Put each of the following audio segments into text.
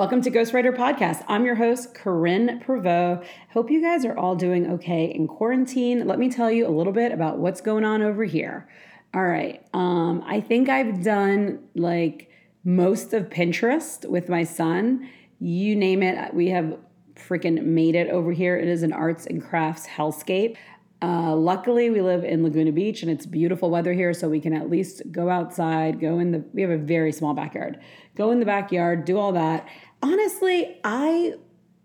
welcome to Ghostwriter Podcast. I'm your host, Corinne Prevost. Hope you guys are all doing okay in quarantine. Let me tell you a little bit about what's going on over here. All right. Um, I think I've done like most of Pinterest with my son. You name it, we have freaking made it over here. It is an arts and crafts hellscape. Uh, luckily, we live in Laguna Beach and it's beautiful weather here, so we can at least go outside, go in the. We have a very small backyard. Go in the backyard, do all that. Honestly, I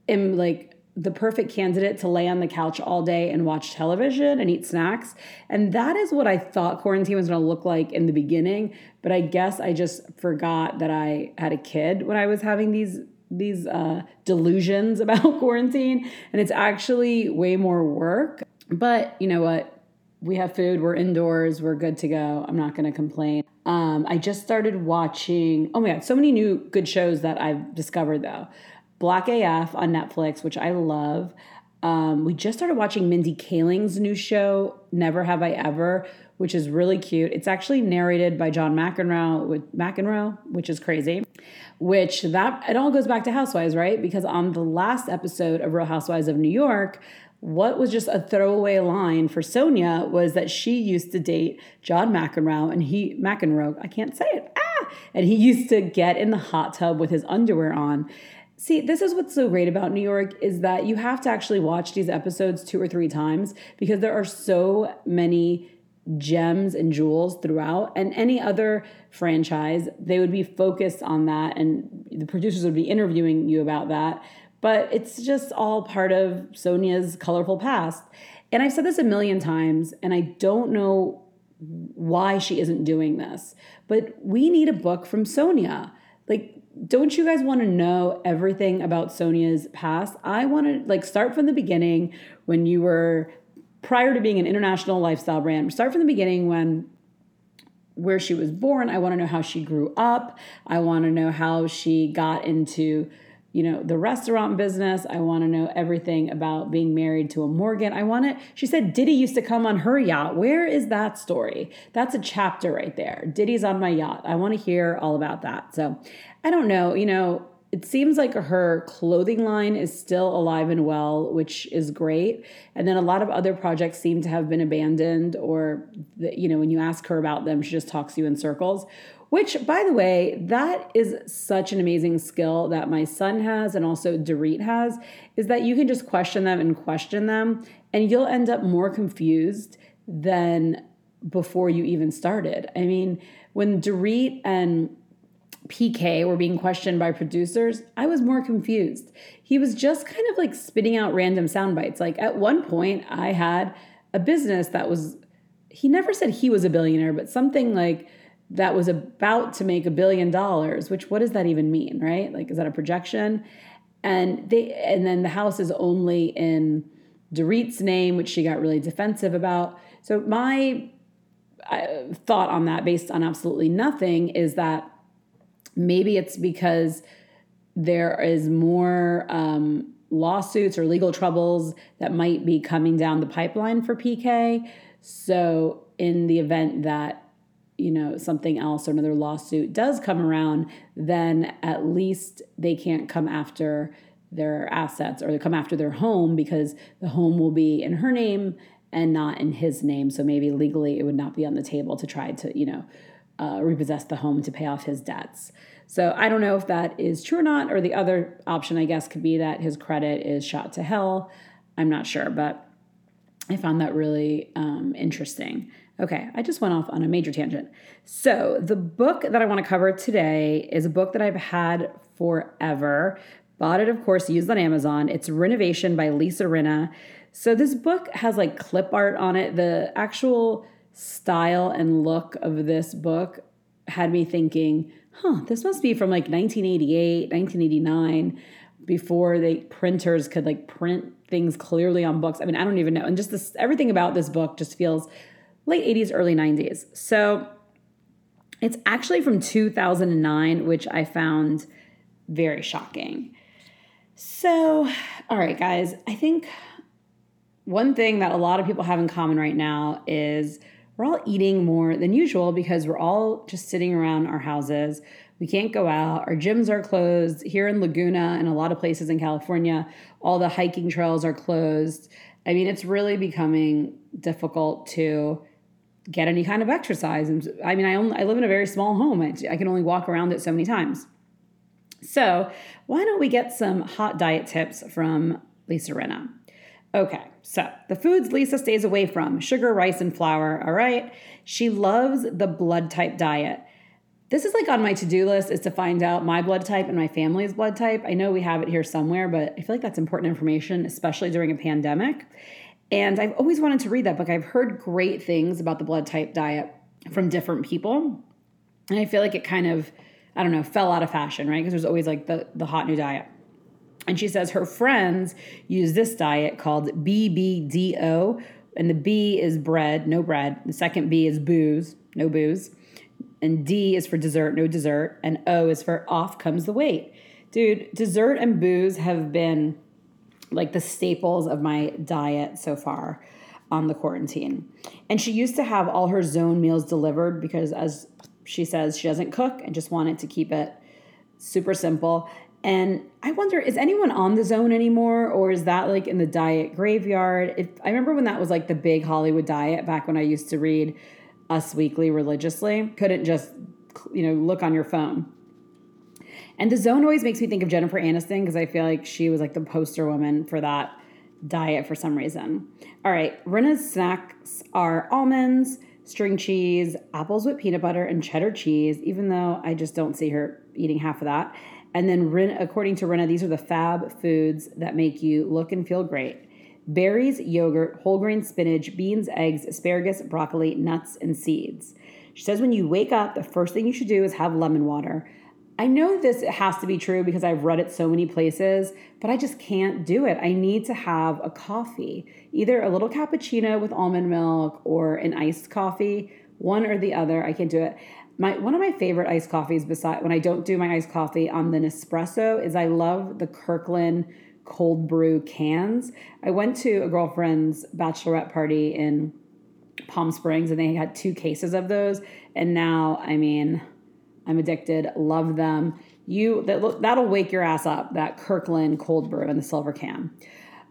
am like the perfect candidate to lay on the couch all day and watch television and eat snacks. And that is what I thought quarantine was going to look like in the beginning. But I guess I just forgot that I had a kid when I was having these these uh, delusions about quarantine, and it's actually way more work. But you know what? We have food, we're indoors, we're good to go. I'm not going to complain. Um, I just started watching, oh my God, so many new good shows that I've discovered though. Black AF on Netflix, which I love. Um, we just started watching Mindy Kaling's new show, Never Have I Ever, which is really cute. It's actually narrated by John McEnroe, with McEnroe, which is crazy. Which that it all goes back to Housewives, right? Because on the last episode of Real Housewives of New York, what was just a throwaway line for Sonja was that she used to date John McEnroe and he McEnroe, I can't say it. Ah, and he used to get in the hot tub with his underwear on. See, this is what's so great about New York is that you have to actually watch these episodes two or three times because there are so many gems and jewels throughout and any other franchise they would be focused on that and the producers would be interviewing you about that but it's just all part of Sonja's colorful past. And I've said this a million times, and I don't know why she isn't doing this, but we need a book from Sonja. Like, don't you guys want to know everything about Sonja's past? I want to like start from the beginning when you were prior to being an international lifestyle brand. Start from the beginning when where she was born. I want to know how she grew up. I want to know how she got into you know, the restaurant business. I want to know everything about being married to a Morgan. I want to, she said Diddy used to come on her yacht. Where is that story? That's a chapter right there. Diddy's on my yacht. I want to hear all about that. So I don't know, you know, it seems like her clothing line is still alive and well, which is great. And then a lot of other projects seem to have been abandoned, or, you know, when you ask her about them, she just talks you in circles, which, by the way, that is such an amazing skill that my son has and also Dorit has, is that you can just question them and question them, and you'll end up more confused than before you even started. I mean, when Dorit and PK were being questioned by producers, I was more confused. He was just kind of like spitting out random sound bites. Like at one point, I had a business that was, he never said he was a billionaire, but something like, that was about to make a billion dollars, which what does that even mean, right? Like, is that a projection? And they, and then the house is only in Dorit's name, which she got really defensive about. So my uh, thought on that, based on absolutely nothing, is that maybe it's because there is more um, lawsuits or legal troubles that might be coming down the pipeline for PK. So in the event that you know something else or another lawsuit does come around then at least they can't come after their assets or they come after their home because the home will be in her name and not in his name. So maybe legally it would not be on the table to try to you know uh, repossess the home to pay off his debts. So i don't know if that is true or not or the other option i guess could be that his credit is shot to hell. I'm not sure but i found that really um, interesting Okay, I just went off on a major tangent. So, the book that I want to cover today is a book that I've had forever. Bought it, of course, used on Amazon. It's Renovation by Lisa Rinna. So, this book has like clip art on it. The actual style and look of this book had me thinking, huh, this must be from like 1988, 1989, before the printers could like print things clearly on books. I mean, I don't even know. And just this, everything about this book just feels late 80s, early 90s. So it's actually from 2009, which I found very shocking. So, all right, guys, I think one thing that a lot of people have in common right now is we're all eating more than usual because we're all just sitting around our houses. We can't go out. Our gyms are closed. Here in Laguna and a lot of places in California, all the hiking trails are closed. I mean, it's really becoming difficult to get any kind of exercise. And I mean, I only I live in a very small home. I, I can only walk around it so many times. So, why don't we get some hot diet tips from Lisa Rinna? Okay, so the foods Lisa stays away from sugar, rice, and flour. All right. She loves the blood type diet. This is like on my to do list is to find out my blood type and my family's blood type. I know we have it here somewhere, but I feel like that's important information, especially during a pandemic. And I've always wanted to read that book. I've heard great things about the blood type diet from different people. And I feel like it kind of, I don't know, fell out of fashion, right? Because there's always like the, the hot new diet. And she says her friends use this diet called BBDO. And the B is bread, no bread. The second B is booze, no booze. And D is for dessert, no dessert. And O is for off comes the weight. Dude, dessert and booze have been like the staples of my diet so far on the quarantine. And she used to have all her zone meals delivered because, as she says, she doesn't cook and just wanted to keep it super simple. And I wonder, is anyone on the zone anymore, or is that like in the diet graveyard? If I remember when that was like the big Hollywood diet back when I used to read Us Weekly religiously, couldn't just you know look on your phone. And the zone always makes me think of Jennifer Aniston because I feel like she was like the poster woman for that diet for some reason. All right, Rinna's snacks are almonds, string cheese, apples with peanut butter, and cheddar cheese, even though I just don't see her eating half of that. And then, according to Rinna, these are the fab foods that make you look and feel great berries, yogurt, whole grain spinach, beans, eggs, asparagus, broccoli, nuts, and seeds. She says when you wake up, the first thing you should do is have lemon water. I know this has to be true because I've read it so many places, but I just can't do it. I need to have a coffee, either a little cappuccino with almond milk or an iced coffee, one or the other. I can't do it. My one of my favorite iced coffees beside when I don't do my iced coffee on the Nespresso is I love the Kirkland cold brew cans. I went to a girlfriend's bachelorette party in Palm Springs and they had two cases of those and now I mean I'm addicted. Love them. You that that'll wake your ass up. That Kirkland cold brew in the silver can.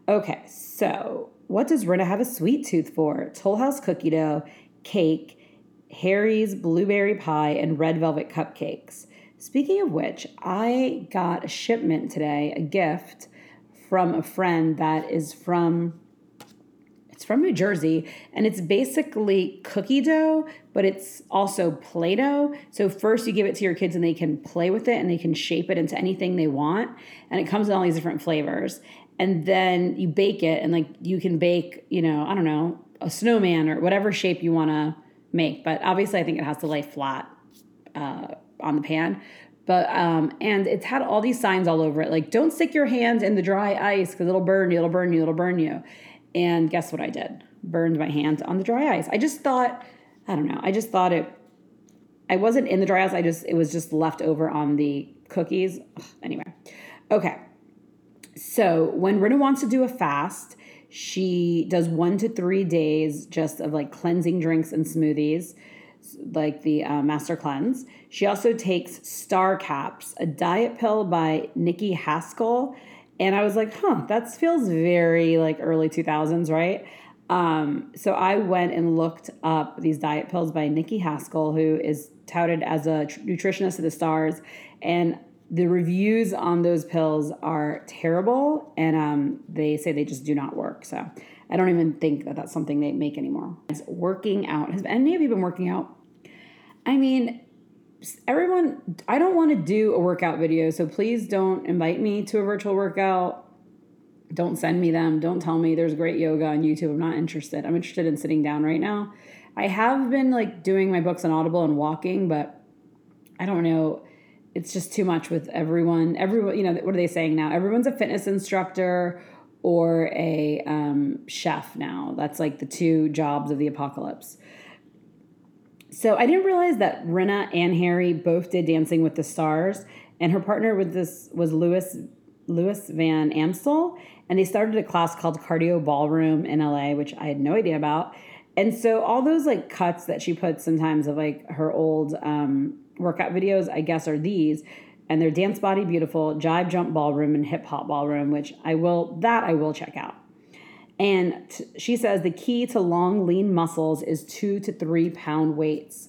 Okay, so what does Rinna have a sweet tooth for? Toll House cookie dough, cake, Harry's blueberry pie, and red velvet cupcakes. Speaking of which, I got a shipment today, a gift from a friend that is from it's from New Jersey and it's basically cookie dough, but it's also Play Doh. So, first you give it to your kids and they can play with it and they can shape it into anything they want. And it comes in all these different flavors. And then you bake it and like you can bake, you know, I don't know, a snowman or whatever shape you want to make. But obviously, I think it has to lay flat uh, on the pan. But um, and it's had all these signs all over it, like don't stick your hand in the dry ice because it'll burn you, it'll burn you, it'll burn you. And guess what I did? Burned my hand on the dry ice. I just thought, I don't know, I just thought it, I wasn't in the dry ice. I just, it was just left over on the cookies. Ugh, anyway, okay. So when Rinna wants to do a fast, she does one to three days just of like cleansing drinks and smoothies, like the uh, Master Cleanse. She also takes Star Caps, a diet pill by Nikki Haskell and I was like, huh, that feels very like early 2000s, right? Um, so I went and looked up these diet pills by Nikki Haskell, who is touted as a tr- nutritionist of the stars. And the reviews on those pills are terrible. And um, they say they just do not work. So I don't even think that that's something they make anymore. It's working out. Has any of you been working out? I mean, everyone, I don't want to do a workout video, so please don't invite me to a virtual workout. Don't send me them. Don't tell me there's great yoga on YouTube. I'm not interested. I'm interested in sitting down right now. I have been like doing my books on Audible and walking, but I don't know. It's just too much with everyone. Everyone, you know, what are they saying now? Everyone's a fitness instructor or a um, chef now. That's like the two jobs of the apocalypse. So I didn't realize that Rinna and Harry both did Dancing with the Stars, and her partner with this was Louis Louis Van Amstel, and they started a class called Cardio Ballroom in LA, which I had no idea about. And so all those like cuts that she puts sometimes of like her old um, workout videos, I guess, are these. And they're Dance Body Beautiful, Jive Jump Ballroom, and Hip Hop Ballroom, which I will, that I will check out. And t- she says the key to long, lean muscles is two to three pound weights.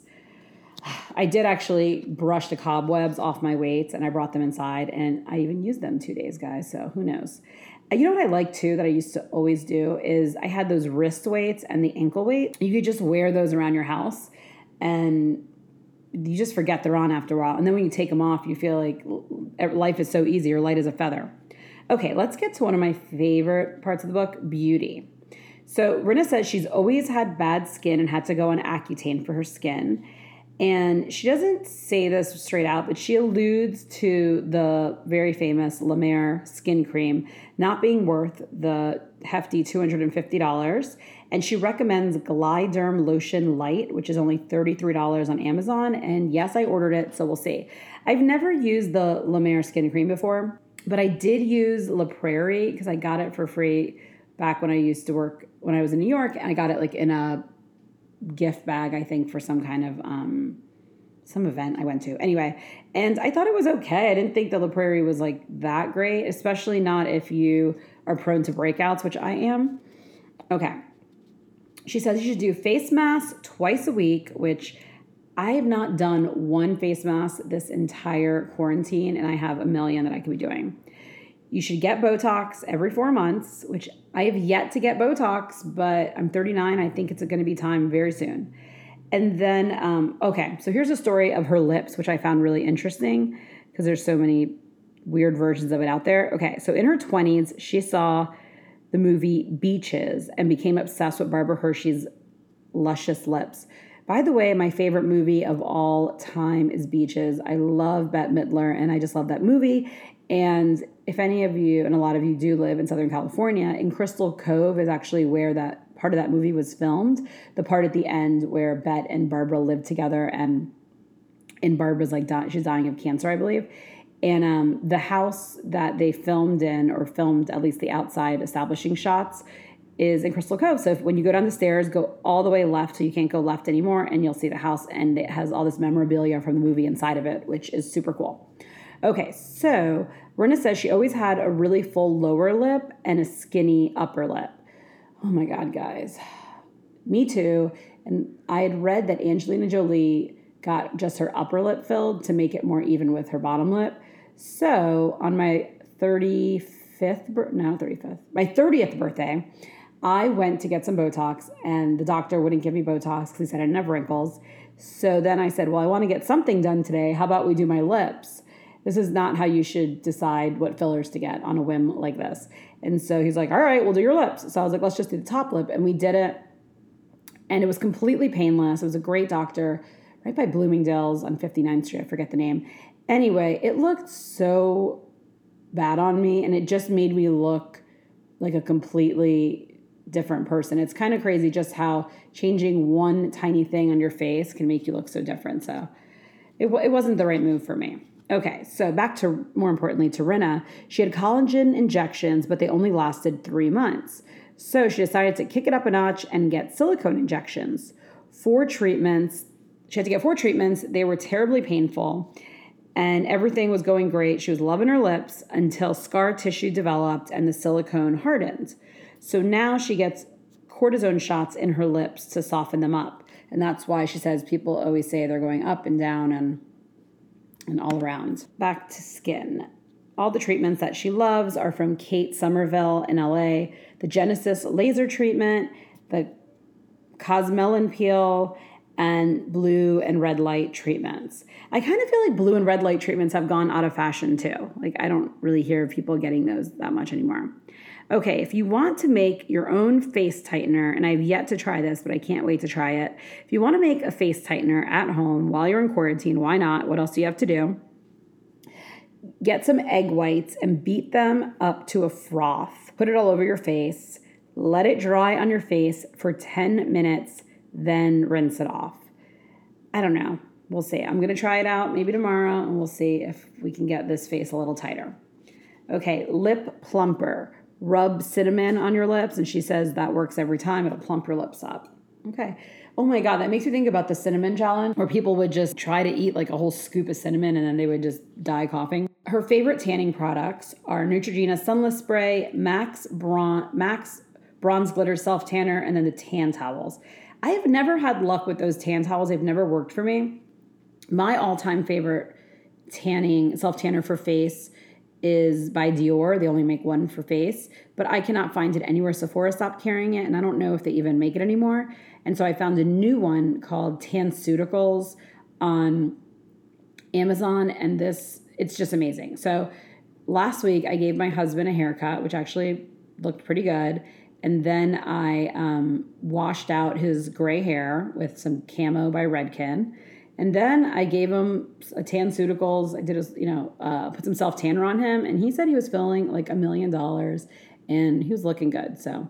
I did actually brush the cobwebs off my weights and I brought them inside and I even used them two days, guys. So who knows? You know what I like too that I used to always do is I had those wrist weights and the ankle weight. You could just wear those around your house and you just forget they're on after a while. And then when you take them off, you feel like life is so easy. You're light as a feather. Okay, let's get to one of my favorite parts of the book beauty. So, Rinna says she's always had bad skin and had to go on Accutane for her skin. And she doesn't say this straight out, but she alludes to the very famous La Mer skin cream not being worth the hefty $250. And she recommends Glyderm Lotion Light, which is only $33 on Amazon. And yes, I ordered it, so we'll see. I've never used the La Mer skin cream before, but I did use La Prairie because I got it for free back when I used to work when I was in New York. And I got it like in a gift bag, I think, for some kind of um, some event I went to. Anyway, and I thought it was okay. I didn't think the La Prairie was like that great, especially not if you are prone to breakouts, which I am. Okay. She says you should do face masks twice a week, which I have not done one face mask this entire quarantine, and I have a million that I could be doing. You should get Botox every four months, which I have yet to get Botox, but I'm 39. I think it's going to be time very soon. And then, um, okay, so here's a story of her lips, which I found really interesting because there's so many weird versions of it out there. Okay, so in her 20s, she saw the movie Beaches and became obsessed with Barbara Hershey's luscious lips. By the way, my favorite movie of all time is Beaches. I love Bette Midler and I just love that movie. And if any of you, and a lot of you do live in Southern California, in Crystal Cove is actually where that part of that movie was filmed. The part at the end where Bette and Barbara live together and and Barbara's like she's dying of cancer, I believe. And um, the house that they filmed in, or filmed at least the outside establishing shots, is in Crystal Cove. So if, when you go down the stairs, go all the way left, so you can't go left anymore, and you'll see the house, and it has all this memorabilia from the movie inside of it, which is super cool. Okay, so Rinna says she always had a really full lower lip and a skinny upper lip. Oh my God, guys. Me too. And I had read that Angelina Jolie got just her upper lip filled to make it more even with her bottom lip. So on my 35th, no, 35th, my 30th birthday, I went to get some Botox and the doctor wouldn't give me Botox because he said I didn't have wrinkles. So then I said, Well, I want to get something done today. How about we do my lips? This is not how you should decide what fillers to get on a whim like this. And so he's like, All right, we'll do your lips. So I was like, Let's just do the top lip. And we did it. And it was completely painless. It was a great doctor right by Bloomingdale's on 59th Street. I forget the name. Anyway, it looked so bad on me and it just made me look like a completely different person. It's kind of crazy just how changing one tiny thing on your face can make you look so different. So it, it wasn't the right move for me. Okay, so back to more importantly to Rinna. She had collagen injections, but they only lasted three months. So she decided to kick it up a notch and get silicone injections. Four treatments. She had to get four treatments. They were terribly painful and everything was going great. She was loving her lips until scar tissue developed and the silicone hardened. So now she gets cortisone shots in her lips to soften them up. And that's why she says people always say they're going up and down and and all around. Back to skin. All the treatments that she loves are from Kate Somerville in LA, the Genesis laser treatment, the Cosmelan peel, and blue and red light treatments. I kind of feel like blue and red light treatments have gone out of fashion too. Like, I don't really hear people getting those that much anymore. Okay, if you want to make your own face tightener, and I've yet to try this, but I can't wait to try it. If you want to make a face tightener at home while you're in quarantine, why not? What else do you have to do? Get some egg whites and beat them up to a froth. Put it all over your face. Let it dry on your face for 10 minutes then rinse it off. I don't know. We'll see. I'm going to try it out maybe tomorrow and we'll see if we can get this face a little tighter. Okay, lip plumper. Rub cinnamon on your lips, and she says that works every time. It'll plump your lips up. Okay. Oh my God, that makes me think about the cinnamon challenge where people would just try to eat like a whole scoop of cinnamon and then they would just die coughing. Her favorite tanning products are Neutrogena Sunless Spray, Max, Bron- Max Bronze Glitter Self Tanner, and then the tan towels. I have never had luck with those tan towels, they've never worked for me. My all time favorite tanning, self tanner for face is by Dior. They only make one for face, but I cannot find it anywhere. Sephora stopped carrying it, and I don't know if they even make it anymore. And so I found a new one called Tanceuticals on Amazon, and this it's just amazing. So last week I gave my husband a haircut, which actually looked pretty good. And then I um, washed out his gray hair with some camo by Redken. And then I gave him a Tanceuticals. I did a, you know, uh, put some self tanner on him, and he said he was feeling like a million dollars, and he was looking good. So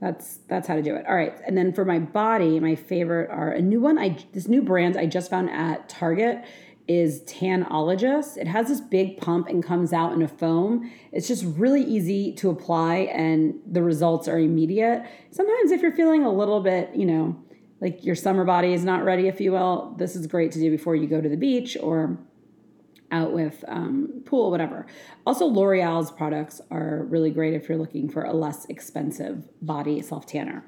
that's that's how to do it. All right, and then for my body, my favorite are a new one. I this new brand I just found at Target is Tanologist. It has this big pump and comes out in a foam. It's just really easy to apply, and the results are immediate. Sometimes if you're feeling a little bit, you know like your summer body is not ready, if you will, this is great to do before you go to the beach or out with um, pool, whatever. Also, L'Oreal's products are really great if you're looking for a less expensive body self tanner.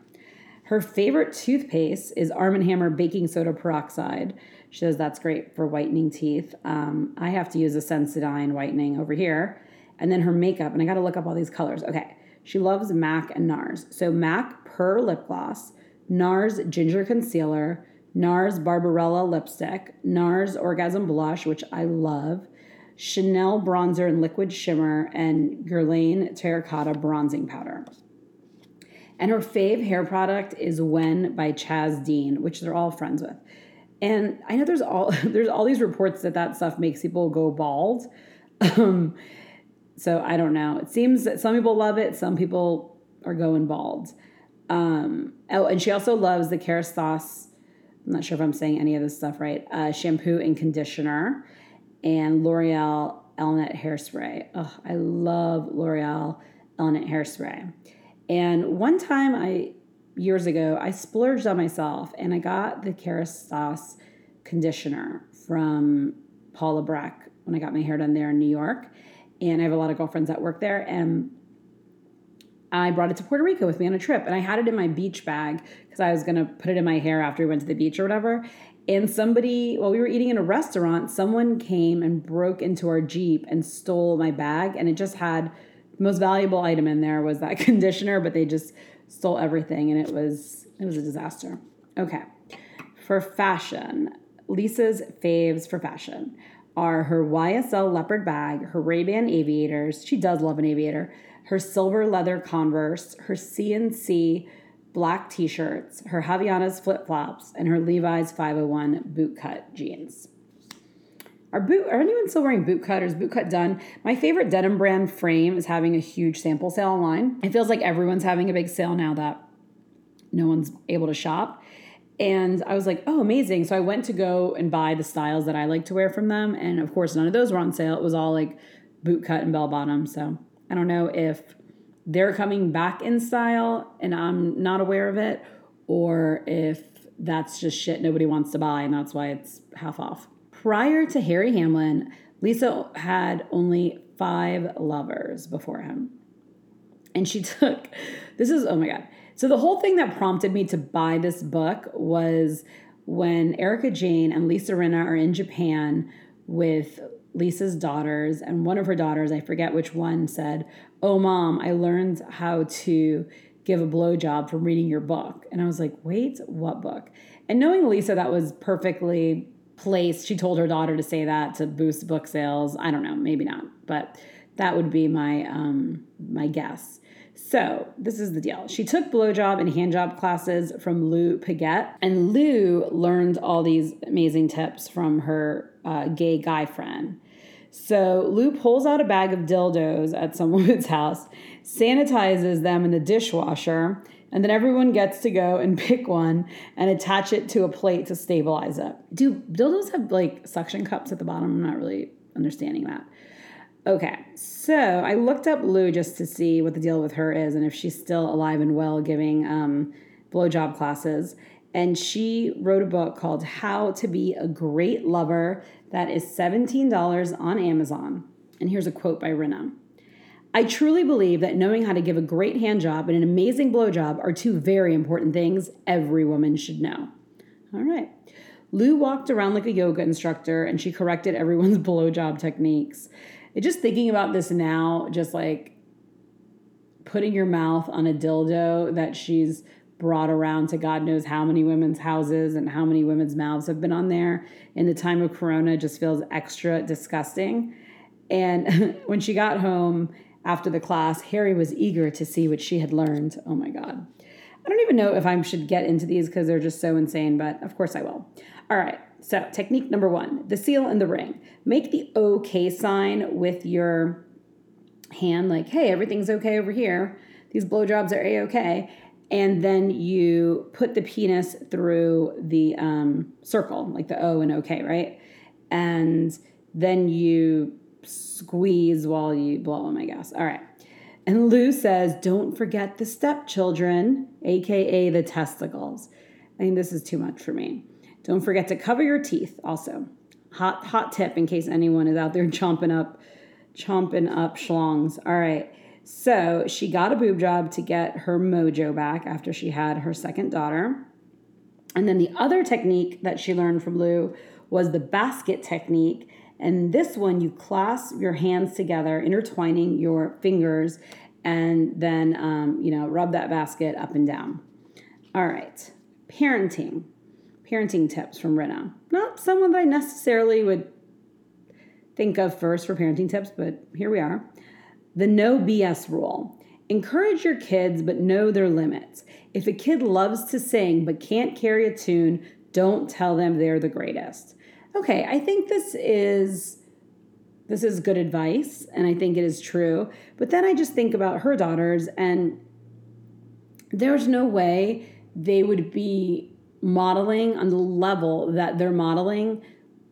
Her favorite toothpaste is Arm & Hammer baking soda peroxide. She says that's great for whitening teeth. Um, I have to use a Sensodyne whitening over here. And then her makeup, and I got to look up all these colors. Okay, she loves MAC and NARS. So MAC Per lip gloss NARS Ginger Concealer, NARS Barbarella Lipstick, NARS Orgasm Blush, which I love, Chanel Bronzer and Liquid Shimmer, and Guerlain Terracotta Bronzing Powder. And her fave hair product is Wen by Chaz Dean, which they're all friends with. And I know there's all there's all these reports that that stuff makes people go bald. Um, so I don't know. It seems that some people love it, some people are going bald. Um, oh, and she also loves the Kerastase. I'm not sure if I'm saying any of this stuff right. Uh, shampoo and conditioner, and L'Oreal Elnett hairspray. Oh, I love L'Oreal Elnett hairspray. And one time, I years ago, I splurged on myself, and I got the Kerastase conditioner from Paul Labrecque when I got my hair done there in New York. And I have a lot of girlfriends that work there, and I brought it to Puerto Rico with me on a trip and I had it in my beach bag because I was going to put it in my hair after we went to the beach or whatever. And somebody, while we were eating in a restaurant, someone came and broke into our Jeep and stole my bag. And it just had the most valuable item in there was that conditioner, but they just stole everything and it was it was a disaster. Okay. For fashion, Lisa's faves for fashion are her YSL leopard bag, her Ray-Ban aviators. She does love an aviator her silver leather Converse, her CNC black t shirts, her Havaianas flip flops, and her Levi's 501 bootcut jeans. Are boot are anyone still wearing bootcut or is bootcut done? My favorite denim brand frame is having a huge sample sale online. It feels like everyone's having a big sale now that no one's able to shop. And I was like, oh, amazing. So I went to go and buy the styles that I like to wear from them. And of course, none of those were on sale. It was all like bootcut and bell bottom. So I don't know if they're coming back in style and I'm not aware of it, or if that's just shit nobody wants to buy and that's why it's half off. Prior to Harry Hamlin, Lisa had only five lovers before him. And she took, this is, oh my God. So the whole thing that prompted me to buy this book was when Erika Jayne and Lisa Rinna are in Japan with Lisa's daughters, and one of her daughters, I forget which one, said, Oh, mom, I learned how to give a blowjob from reading your book. And I was like, Wait, what book? And knowing Lisa, that was perfectly placed. She told her daughter to say that to boost book sales. I don't know, maybe not, but that would be my um, my guess. So this is the deal. She took blowjob and handjob classes from Lou Paget, and Lou learned all these amazing tips from her uh, gay guy friend. So Lou pulls out a bag of dildos at some woman's house, sanitizes them in the dishwasher, and then everyone gets to go and pick one and attach it to a plate to stabilize it. Do dildos have like suction cups at the bottom? I'm not really understanding that. Okay, so I looked up Lou just to see what the deal with her is and if she's still alive and well giving um, blowjob classes. And she wrote a book called How to Be a Great Lover that is $17 on Amazon. And here's a quote by Rinna. I truly believe that knowing how to give a great hand job and an amazing blowjob are two very important things every woman should know. All right. Lou walked around like a yoga instructor and she corrected everyone's blowjob techniques. And just thinking about this now, just like putting your mouth on a dildo that she's brought around to God knows how many women's houses and how many women's mouths have been on there in the time of Corona just feels extra disgusting. And when she got home after the class, Harry was eager to see what she had learned. Oh my God. I don't even know if I should get into these because they're just so insane, but of course I will. All right, so technique number one the seal and the ring. Make the OK sign with your hand, like, hey, everything's okay over here. These blowjobs are A OK. And then you put the penis through the um, circle, like the O and OK, right? And then you squeeze while you blow them, I guess. All right. And Lou says, don't forget the stepchildren, AKA the testicles. I think this is too much for me. Don't forget to cover your teeth also. Hot, hot tip in case anyone is out there chomping up, chomping up schlongs. All right. So she got a boob job to get her mojo back after she had her second daughter. And then the other technique that she learned from Lou was the basket technique. And this one, you clasp your hands together, intertwining your fingers, and then, um, you know, rub that basket up and down. All right, parenting. Parenting tips from Rinna. Not someone that I necessarily would think of first for parenting tips, but here we are. The no BS rule. Encourage your kids, but know their limits. If a kid loves to sing but can't carry a tune, don't tell them they're the greatest okay, I think this is this is good advice and I think it is true. But then I just think about her daughters and there's no way they would be modeling on the level that they're modeling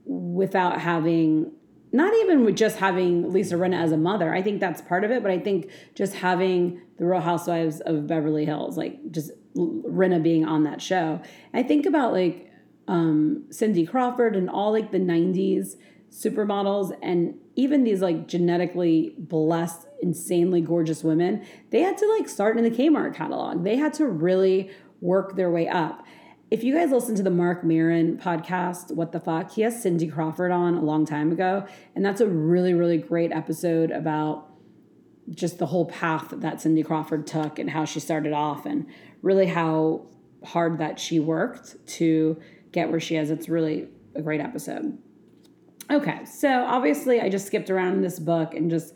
without having not even with just having Lisa Rinna as a mother. I think that's part of it, but I think just having the Real Housewives of Beverly Hills, like just Rinna being on that show. I think about like um, Cindy Crawford and all like the 90s supermodels and even these like genetically blessed, insanely gorgeous women, they had to like start in the Kmart catalog. They had to really work their way up. If you guys listen to the Marc Maron podcast, What the Fuck, he has Cindy Crawford on a long time ago. And that's a really, really great episode about just the whole path that Cindy Crawford took and how she started off and really how hard that she worked to get where she is. It's really a great episode. Okay, so obviously I just skipped around in this book and just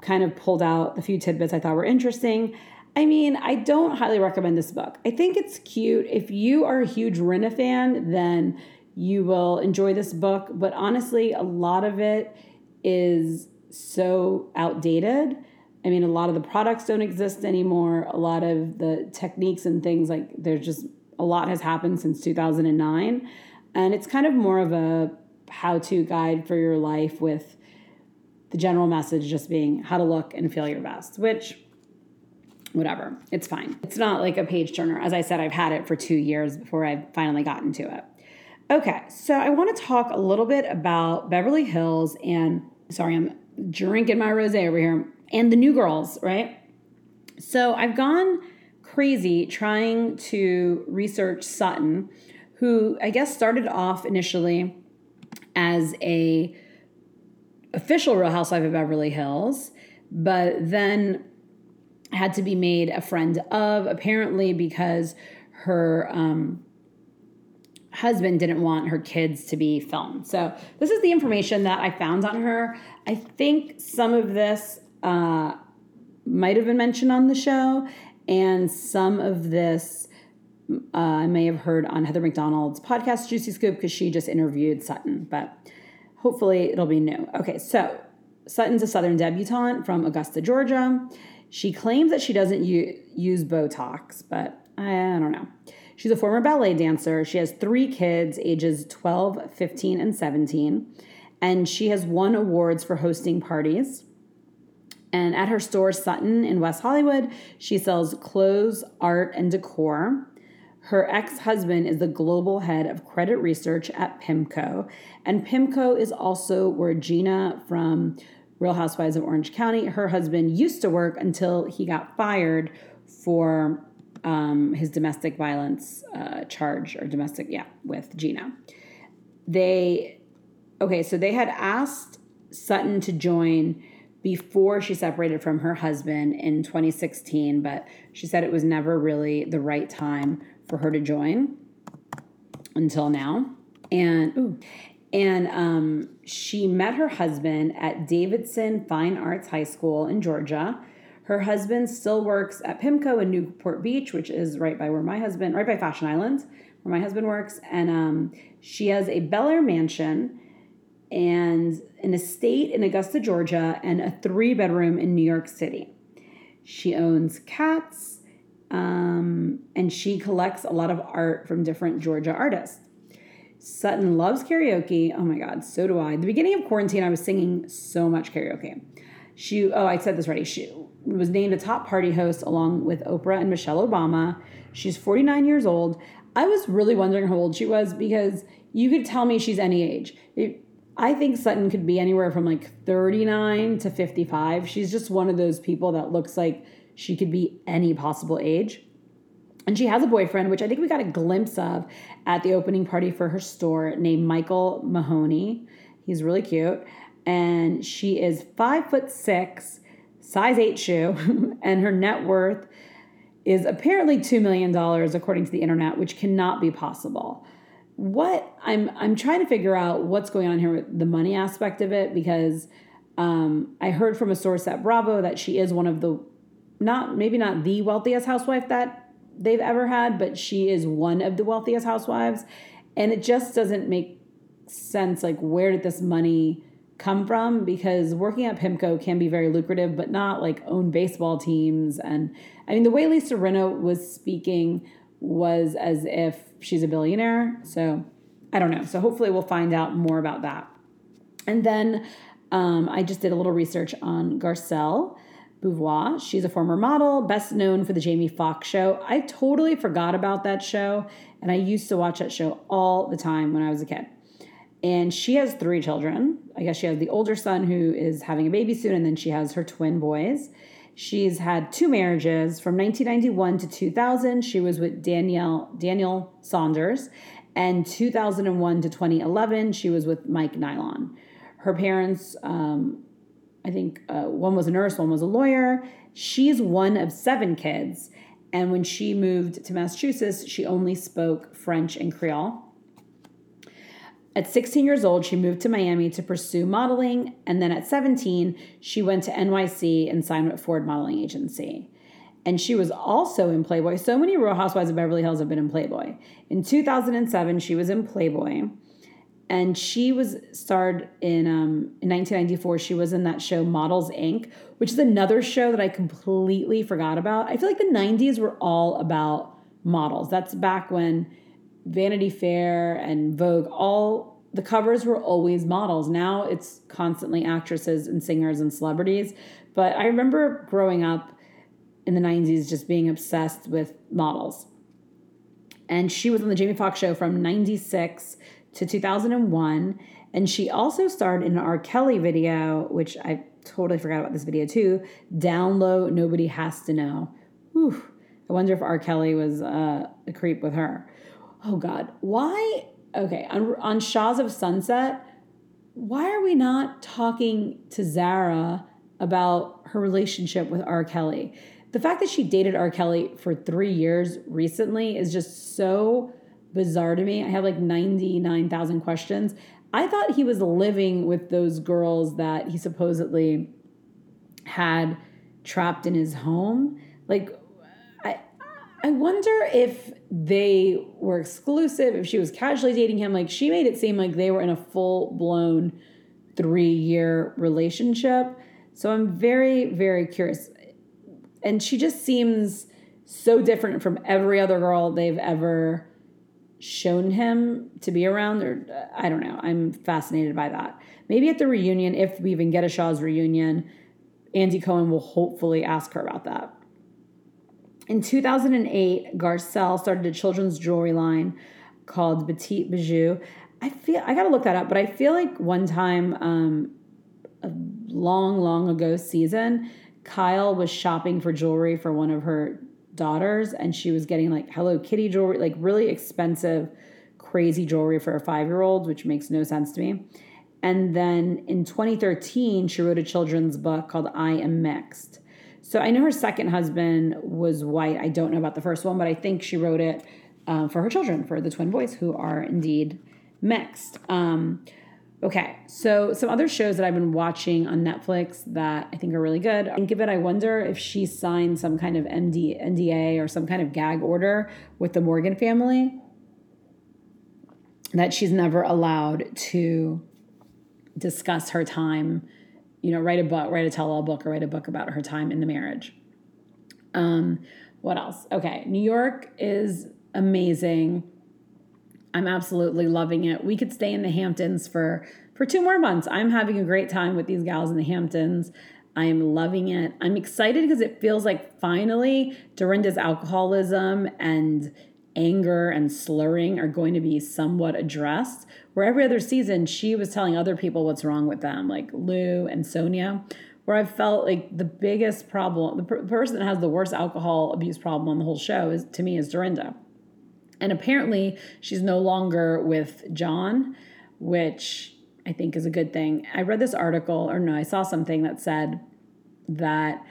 kind of pulled out the few tidbits I thought were interesting. I mean, I don't highly recommend this book. I think it's cute. If you are a huge Rinna fan, then you will enjoy this book. But honestly, a lot of it is so outdated. I mean, a lot of the products don't exist anymore. A lot of the techniques and things like there's just a lot has happened since 2009. And it's kind of more of a how to guide for your life with the general message just being how to look and feel your best, which, whatever, it's fine. It's not like a page turner. As I said, I've had it for two years before I've finally gotten to it. Okay, so I want to talk a little bit about Beverly Hills and, sorry, I'm drinking my rose over here, and the new girls, right? So I've gone crazy trying to research Sutton, who I guess started off initially as a official Real Housewife of Beverly Hills, but then had to be made a friend of, apparently because her um, husband didn't want her kids to be filmed. So this is the information that I found on her. I think some of this uh, might have been mentioned on the show, and some of this uh, I may have heard on Heather McDonald's podcast, Juicy Scoop, because she just interviewed Sutton, but hopefully it'll be new. Okay, so Sutton's a Southern debutante from Augusta, Georgia. She claims that she doesn't u- use Botox, but I don't know. She's a former ballet dancer. She has three kids, ages 12, 15, and 17. And she has won awards for hosting parties. And at her store, Sutton in West Hollywood, she sells clothes, art, and decor. Her ex husband is the global head of credit research at PIMCO. And PIMCO is also where Gina from Real Housewives of Orange County, her husband used to work until he got fired for um, his domestic violence uh, charge or domestic, yeah, with Gina. They, okay, so they had asked Sutton to join before she separated from her husband in 2016, but she said it was never really the right time for her to join until now. And ooh, and um, she met her husband at Davidson Fine Arts High School in Georgia. Her husband still works at PIMCO in Newport Beach, which is right by where my husband, right by Fashion Island, where my husband works. And um, she has a Bel Air mansion and an estate in Augusta, Georgia, and a three bedroom in New York City. She owns cats um, and she collects a lot of art from different Georgia artists. Sutton loves karaoke. Oh my God, so do I. The beginning of quarantine, I was singing so much karaoke. She, oh, I said this already. She was named a top party host along with Oprah and Michelle Obama. She's 49 years old. I was really wondering how old she was because you could tell me she's any age. It, I think Sutton could be anywhere from like 39 to 55. She's just one of those people that looks like she could be any possible age. And she has a boyfriend, which I think we got a glimpse of at the opening party for her store, named Michael Mahoney. He's really cute. And she is five foot six, size eight shoe, and her net worth is apparently $2 million, according to the internet, which cannot be possible what I'm I'm trying to figure out what's going on here with the money aspect of it because um, I heard from a source at Bravo that she is one of the not maybe not the wealthiest housewife that they've ever had, but she is one of the wealthiest housewives, and it just doesn't make sense. Like, where did this money come from? Because working at Pimco can be very lucrative, but not like own baseball teams. And I mean, the way Lisa Rinna was speaking was as if she's a billionaire. So I don't know. So hopefully we'll find out more about that. And then um, I just did a little research on Garcelle Beauvais. She's a former model, best known for the Jamie Foxx show. I totally forgot about that show, and I used to watch that show all the time when I was a kid. And she has three children. I guess she has the older son who is having a baby soon, and then she has her twin boys. She's had two marriages from 1991 to 2000. She was with Danielle Daniel Saunders, and 2001 to 2011 she was with Mike Nilon. Her parents, um, I think uh, one was a nurse, one was a lawyer. She's one of seven kids, and when she moved to Massachusetts, she only spoke French and Creole. At 16 years old, she moved to Miami to pursue modeling, and then at 17, she went to NYC and signed with Ford Modeling Agency. And she was also in Playboy. So many Real Housewives of Beverly Hills have been in Playboy. In 2007, she was in Playboy, and she was starred in um, in 1994. She was in that show Models Inc., which is another show that I completely forgot about. I feel like the 90s were all about models. That's back when Vanity Fair and Vogue, all the covers were always models. Now it's constantly actresses and singers and celebrities. But I remember growing up in the 90s just being obsessed with models. And she was on the Jamie Foxx show from 96 to 2001. And she also starred in an R. Kelly video, which I totally forgot about this video too. Down low, nobody has to know. Whew. I wonder if R. Kelly was uh, a creep with her oh God, why? Okay, on, on Shahs of Sunset, why are we not talking to Zara about her relationship with R. Kelly? The fact that she dated R. Kelly for three years recently is just so bizarre to me. I have like 99,000 questions. I thought he was living with those girls that he supposedly had trapped in his home. Like, I wonder if they were exclusive, if she was casually dating him. Like she made it seem like they were in a full blown three year relationship. So I'm very, very curious. And she just seems so different from every other girl they've ever shown him to be around. Or I don't know. I'm fascinated by that. Maybe at the reunion, if we even get a Shahs reunion, Andy Cohen will hopefully ask her about that. In 2008, Garcelle started a children's jewelry line called Petite Bijou. I feel I gotta look that up, but I feel like one time, um, a long, long ago season, Kyle was shopping for jewelry for one of her daughters, and she was getting like Hello Kitty jewelry, like really expensive, crazy jewelry for a five year old, which makes no sense to me. And then in 2013, she wrote a children's book called I Am Mixed. So I know her second husband was white. I don't know about the first one, but I think she wrote it uh, for her children, for the twin boys, who are indeed mixed. Um, okay, so some other shows that I've been watching on Netflix that I think are really good. Think of it. I wonder if she signed some kind of MD, NDA or some kind of gag order with the Morgan family that she's never allowed to discuss her time you know, write a book, write a tell-all book, or write a book about her time in the marriage. Um, what else? Okay, New York is amazing. I'm absolutely loving it. We could stay in the Hamptons for for two more months. I'm having a great time with these gals in the Hamptons. I am loving it. I'm excited because it feels like finally Dorinda's alcoholism and anger and slurring are going to be somewhat addressed. Where every other season, she was telling other people what's wrong with them, like Lou and Sonja Where I felt like the biggest problem, the per- person that has the worst alcohol abuse problem on the whole show is to me is Dorinda. And apparently, she's no longer with John, which I think is a good thing. I read this article, or no, I saw something that said that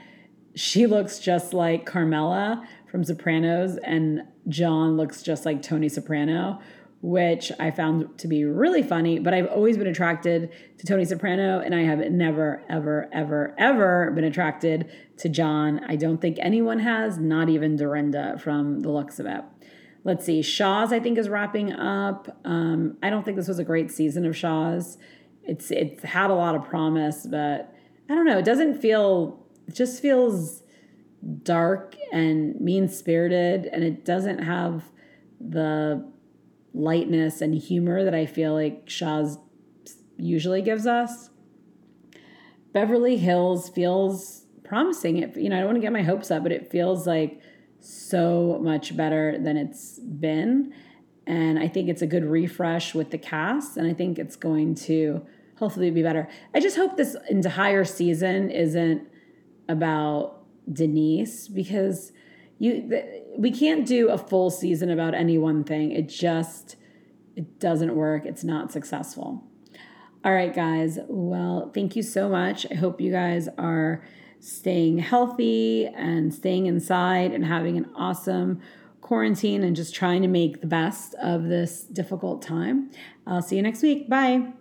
she looks just like Carmela from Sopranos, and John looks just like Tony Soprano, which I found to be really funny. But I've always been attracted to Tony Soprano, and I have never, ever, ever, ever been attracted to John. I don't think anyone has, not even Dorinda from the looks of it. Let's see, Shahs I think is wrapping up. Um, I don't think this was a great season of Shahs. It's it's had a lot of promise, but I don't know. It doesn't feel. It just feels dark and mean spirited, and it doesn't have the lightness and humor that I feel like Shahs usually gives us. Beverly Hills feels promising. It you know I don't want to get my hopes up, but it feels like so much better than it's been. And I think it's a good refresh with the cast, and I think it's going to hopefully be better. I just hope this entire season isn't about Denise because you we can't do a full season about any one thing. It just it doesn't work. It's not successful. All right, guys. Well, thank you so much. I hope you guys are staying healthy and staying inside and having an awesome quarantine and just trying to make the best of this difficult time. I'll see you next week. Bye.